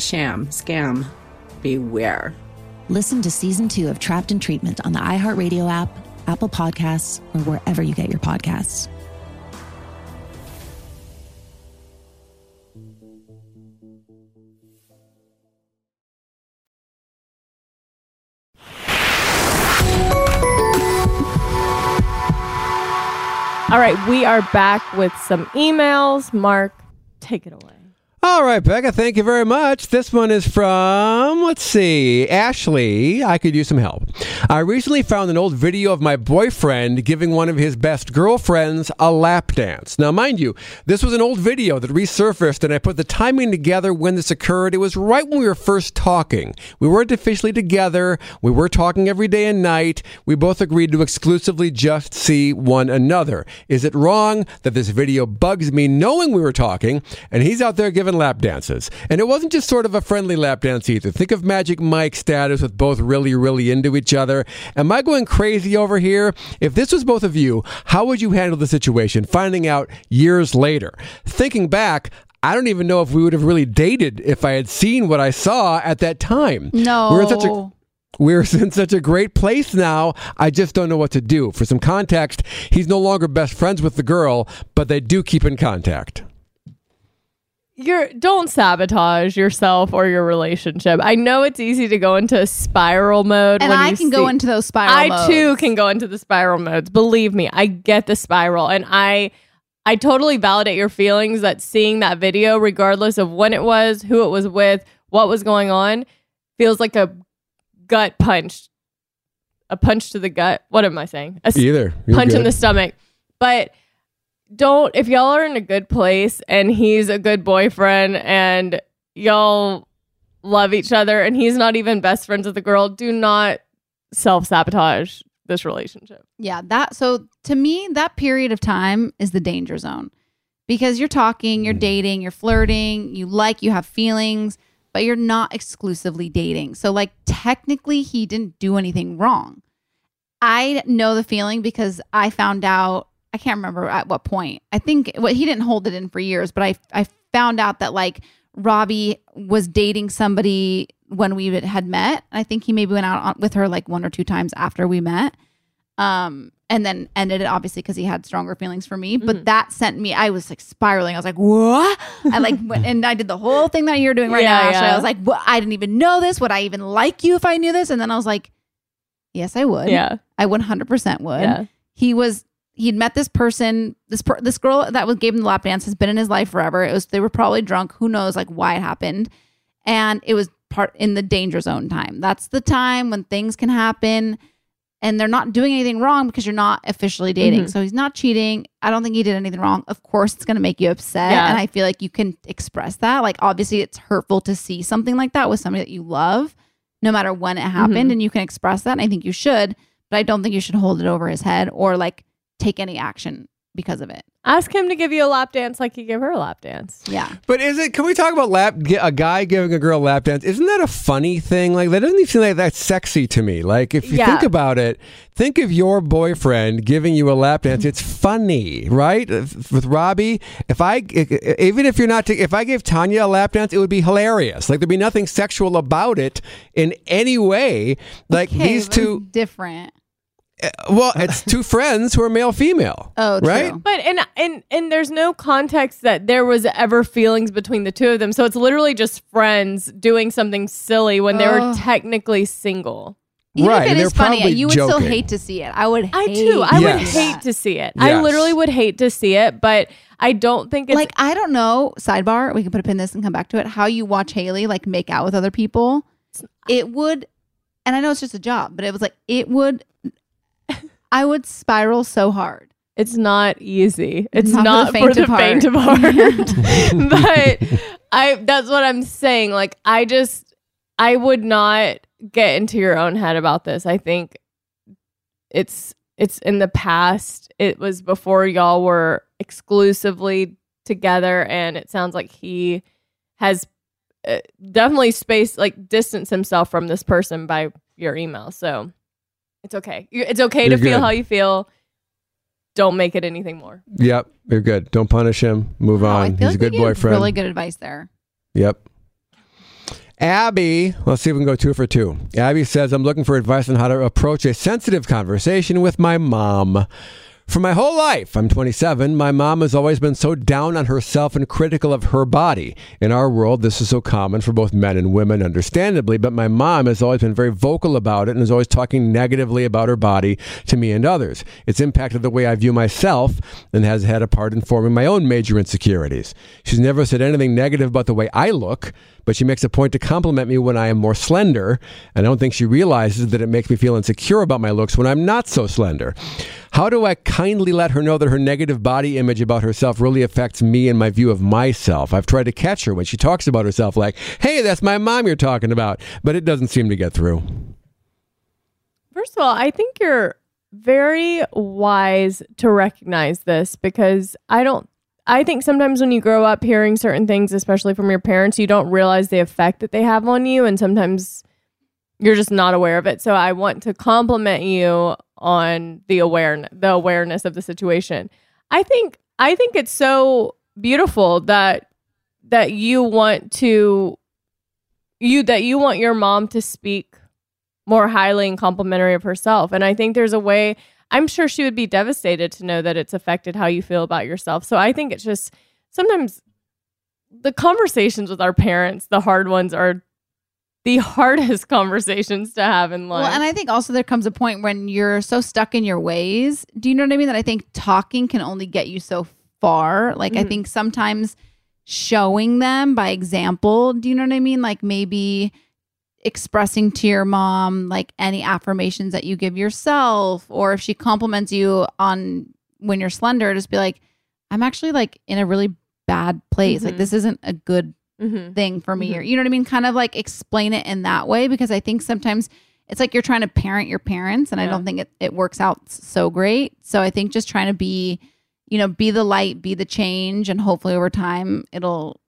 sham, scam, beware. Listen to season two of Trapped in Treatment on the iHeartRadio app, Apple Podcasts, or wherever you get your podcasts. All right, we are back with some emails. Mark, take it away. All right, Becca, thank you very much. This one is from, let's see, Ashley. I could use some help. I recently found an old video of my boyfriend giving one of his best girlfriends a lap dance. Now, mind you, this was an old video that resurfaced, and I put the timing together when this occurred. It was right when we were first talking. We weren't officially together, we were talking every day and night. We both agreed to exclusively just see one another. Is it wrong that this video bugs me knowing we were talking, and he's out there giving seven lap dances. And it wasn't just sort of a friendly lap dance either. Think of Magic Mike status with both really, really into each other. Am I going crazy over here? If this was both of you, how would you handle the situation finding out years later? Thinking back, I don't even know if we would have really dated if I had seen what I saw at that time. No. We're in such a we're *laughs* in such a great place now. I just don't know what to do. For some context, he's no longer best friends with the girl, but they do keep in contact. You're don't sabotage yourself or your relationship. I know it's easy to go into spiral mode, And when I you can go see- into those spiral I modes. too can go into the spiral modes. Believe me, I get the spiral, and I I totally validate your feelings that seeing that video, regardless of when it was, who it was with, what was going on, feels like a gut punch, a punch to the gut. What am I saying? A s- Either. You're punch in the stomach. But don't if y'all are in a good place and he's a good boyfriend and y'all love each other and he's not even best friends with the girl, do not self sabotage this relationship. Yeah, that so to me that period of time is the danger zone. Because you're talking, you're mm. dating, you're flirting, you like, you have feelings, but you're not exclusively dating. So like technically he didn't do anything wrong. I know the feeling because I found out I can't remember at what point. I think what he didn't hold it in for years, but I I found out that like Robbie was dating somebody when we had met. I think he maybe went out on, with her like one or two times after we met. Um and then ended it obviously because he had stronger feelings for me. But that sent me, I was like spiraling. I was like, what? I like, *laughs* went, and I did the whole thing that you're doing right Yeah, now. Ashley. yeah. I was like, what? I didn't even know this. Would I even like you if I knew this? And then I was like, yes, I would. Yeah. I 100% would. Yeah. He was he'd met this person, this per, this girl that was gave him the lap dance has been in his life forever. It was they were probably drunk. Who knows like why it happened? And it was part in the danger zone time. That's the time when things can happen and they're not doing anything wrong because you're not officially dating. Mhm. So he's not cheating. I don't think he did anything wrong. Of course, it's going to make you upset. Yeah. And I feel like you can express that. Like, obviously, it's hurtful to see something like that with somebody that you love, no matter when it happened. Mhm. And you can express that. And I think you should, but I don't think you should hold it over his head or like take any action because of it. Ask him to give you a lap dance like he gave her a lap dance. Yeah. But is it? Can we talk about lap? A guy giving a girl a lap dance? Isn't that a funny thing? Like that doesn't even seem like that's sexy to me. Like if you Yeah. think about it, think of your boyfriend giving you a lap dance. It's funny, right? With Robbie, if I even if you're not, if I gave Tanya a lap dance, it would be hilarious. Like there'd be nothing sexual about it in any way. Like Okay, these two. different. Uh, well, it's two friends who are male female. Oh, right. But and and and there's no context that there was ever feelings between the two of them. So it's literally just friends doing something silly when they were technically single. Even Right, if it they're is funny, you would still hate to see it. I would. I hate too. I would hate to see it. I literally would hate to see it, but I don't think it's like I don't know. Sidebar, we can put a pin in this and come back to it. How you watch Hayley like make out with other people? It would, and I know it's just a job, but it was like it would. I would spiral so hard. It's not easy. It's Not not, for the faint of heart. *laughs* but I that's what I'm saying. Like I just I would not get into your own head about this. I think it's it's in the past. It was before y'all were exclusively together and it sounds like he has uh, definitely spaced like distanced himself from this person by your email. So it's okay. It's okay You're to feel how you feel. Don't make it anything more. Yep, you're good. Don't punish him. Move Wow, I on. feel He's like a good boyfriend. Really good advice there. Yep. Abby, let's see if we can go two for two. Abby says, I'm looking for advice on how to approach a sensitive conversation with my mom. For my whole life, I'm 27, my mom has always been so down on herself and critical of her body. In our world, this is so common for both men and women, understandably, but my mom has always been very vocal about it and is always talking negatively about her body to me and others. It's impacted the way I view myself and has had a part in forming my own major insecurities. She's never said anything negative about the way I look, but she makes a point to compliment me when I am more slender, and I don't think she realizes that it makes me feel insecure about my looks when I'm not so slender. How do I kindly let her know that her negative body image about herself really affects me and my view of myself? I've tried to catch her when she talks about herself, like, hey, that's my mom you're talking about, but it doesn't seem to get through. First of all, I think you're very wise to recognize this because I don't I think sometimes when you grow up hearing certain things, especially from your parents, you don't realize the effect that they have on you. And sometimes you're just not aware of it. So I want to compliment you on the awareness, the awareness of the situation. I think, I think it's so beautiful that, that you want to, you, that you want your mom to speak more highly and complimentary of herself. And I think there's a way, I'm sure she would be devastated to know that it's affected how you feel about yourself. So I think it's just sometimes the conversations with our parents, the hard ones, are the *laughs* hardest conversations to have in life. Well, and I think also there comes a point when you're so stuck in your ways. Do you know what I mean? That I think talking can only get you so far. Like, I Mhm. think sometimes showing them by example, do you know what I mean? Like, maybe expressing to your mom like any affirmations that you give yourself or if she compliments you on when you're slender just be like i'm actually like in a really bad place like Mhm. this isn't a good Mhm. thing for me Mhm. or you know what i mean kind of like explain it in that way because i think sometimes it's like you're trying to parent your parents and i don't think it, it works out so great so i think just trying to be you know be the light be the change and hopefully over time it'll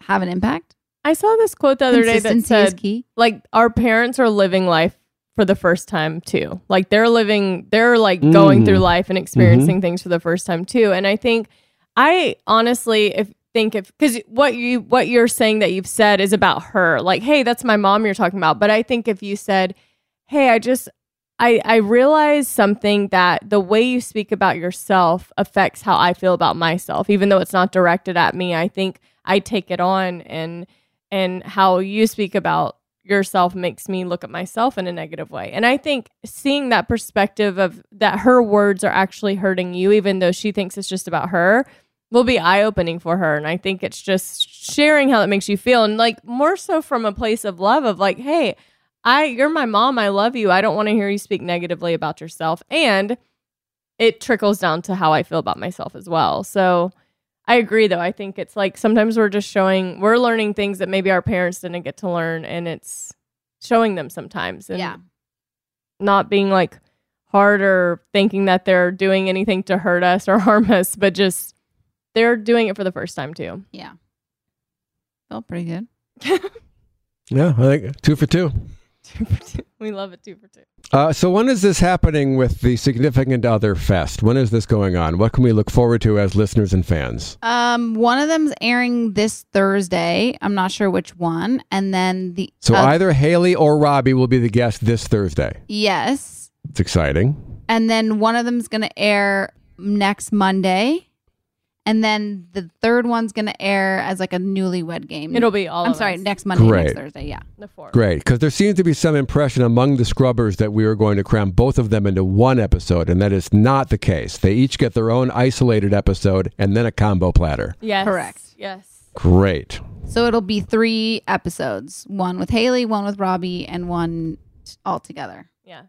have an impact I saw this quote the other day that said, key. like, our parents are living life for the first time too. Like, they're living, they're like going Mm. through life and experiencing things for the first time too. And I think, I honestly, if think if because what you what you're saying that you've said is about her, like, hey, that's my mom you're talking about. But I think if you said, hey, I just I, I realize something that the way you speak about yourself affects how I feel about myself, even though it's not directed at me. I think I take it on and and how you speak about yourself makes me look at myself in a negative way. And I think seeing that perspective of that her words are actually hurting you, even though she thinks it's just about her, will be eye opening for her. And I think it's just sharing how it makes you feel and like more so from a place of love of like, hey, I you're my mom, I love you. I don't want to hear you speak negatively about yourself. And it trickles down to how I feel about myself as well. So I agree though. I think it's like sometimes we're just showing we're learning things that maybe our parents didn't get to learn and it's showing them sometimes and Yeah. not being like hard or thinking that they're doing anything to hurt us or *laughs* harm us, but just they're doing it for the first time too. Yeah. Felt pretty good. Yeah, I think two for two. *laughs* We love it two for two. Uh, so when is this happening with the Significant Other Fest? When is this going on? What can we look forward to as listeners and fans? Um, one of them's airing this Thursday. I'm not sure which one. And then the So oth- either Hayley or Robbie will be the guest this Thursday. yes, It's exciting. and then one of them's gonna air next Monday, and then the third one's gonna air as like a newlywed game. It'll be all I'm of sorry, us. next Monday, Great. next Thursday. Yeah, the fourth. Great, because there seems to be some impression among the scrubbers that we are going to cram both of them into one episode, and that is not the case. They each get their own isolated episode and then a combo platter. Yes. Correct. Yes. Great. So it'll be three episodes: one with Hayley, one with Robbie, and one all together. Yeah.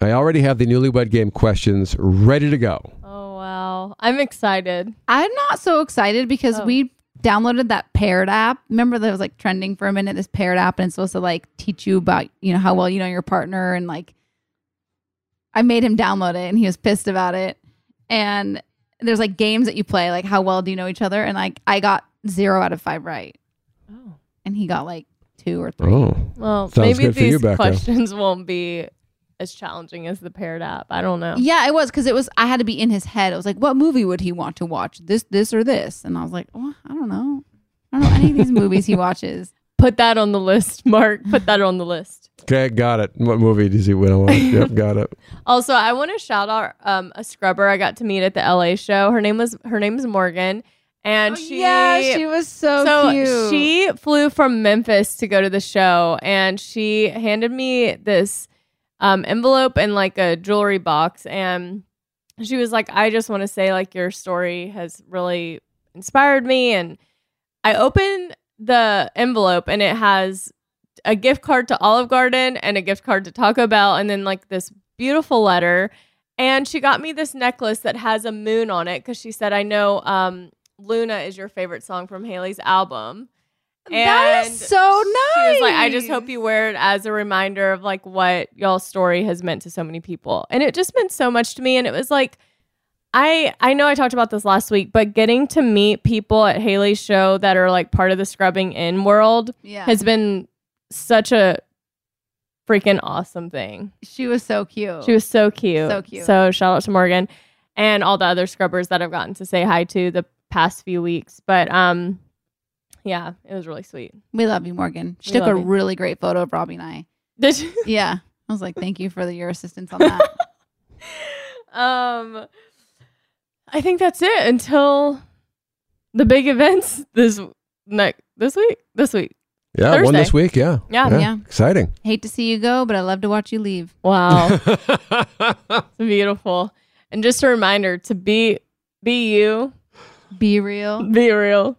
I already have the newlywed game questions ready to go. Oh wow. I'm excited. I'm not so excited because Oh. we downloaded that paired app. Remember that was like trending for a minute, this paired app, and it's supposed to like teach you about, you know, how well you know your partner. And like, I made him download it and he was pissed about it. And there's like games that you play, like how well do you know each other? And like, I got zero out of five right. Oh. And he got like two or three. Oh. Well, Sounds maybe good you, these questions won't be as challenging as the paired app. I don't know. Yeah, it was because it was. I had to be in his head. It was like, what movie would he want to watch? This, this, or this? And I was like, oh, I don't know. I don't know any of these movies he watches. *laughs* Put that on the list, Mark. Put that on the list. *laughs* Okay, got it. What movie does he want to watch? yep, got it. *laughs* Also, I want to shout out um, a scrubber I got to meet at the LA show. Her name was her name is Morgan, and she Oh, yeah, she was so cute. she flew from Memphis to go to the show, and she handed me this um, envelope and like a jewelry box, and she was like, "I just want to say like your story has really inspired me," and I opened the envelope and it has a gift card to Olive Garden and a gift card to Taco Bell and then like this beautiful letter. And she got me this necklace that has a moon on it because she said, I know um, Luna is your favorite song from Hayley's album. That is so She was like, I just hope you wear it as a reminder of like what y'all's story has meant to so many people. And it just meant so much to me. And it was like, I I know I talked about this last week, but getting to meet people at Hayley's show that are like part of the scrubbing in world Yeah. has been such a freaking awesome thing. She was so cute. She was so cute. So cute. So shout out to Morgan and all the other scrubbers that I've gotten to say hi to the past few weeks. But um yeah, it was really sweet. We love you, Morgan. She We took a love you. really great photo of Robbie and I. Did you? *laughs* Yeah. I was like, thank you for the, your assistance on that. *laughs* Um I think that's it until the big events this next this week. This week. Yeah, one Thursday. this week. Yeah. Yeah. Yeah. Exciting. Hate to see you go, but I love to watch you leave. Wow. *laughs* beautiful. And just a reminder to be be you, Be real. be real,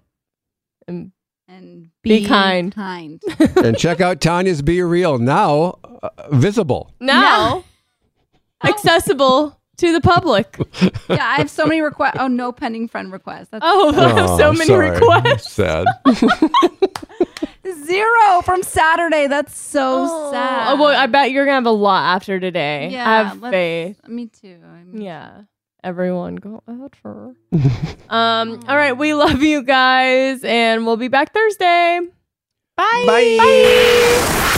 and and be, kind. Kind. *laughs* and check out Tanya's BeReal now uh, visible. Now *laughs* accessible to the public. *laughs* yeah, I have so many requests. Oh, no pending friend requests. That's Oh, I have so Oh, many sorry. requests. Sad. zero from Saturday. That's so Oh, sad. well, I bet you're gonna have a lot after today. Yeah, I have faith. Me too. I mean, Yeah. Everyone go out for. *laughs* um. All right. We love you guys, and we'll be back Thursday. Bye. Bye.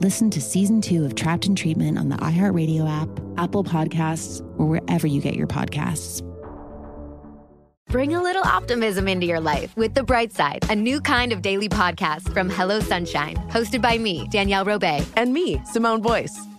Listen to season two of Trapped in Treatment on the iHeartRadio app, Apple Podcasts, or wherever you get your podcasts. Bring a little optimism into your life with The Bright Side, a new kind of daily podcast from Hello Sunshine, hosted by me, Danielle Robay. And me, Simone Boyce.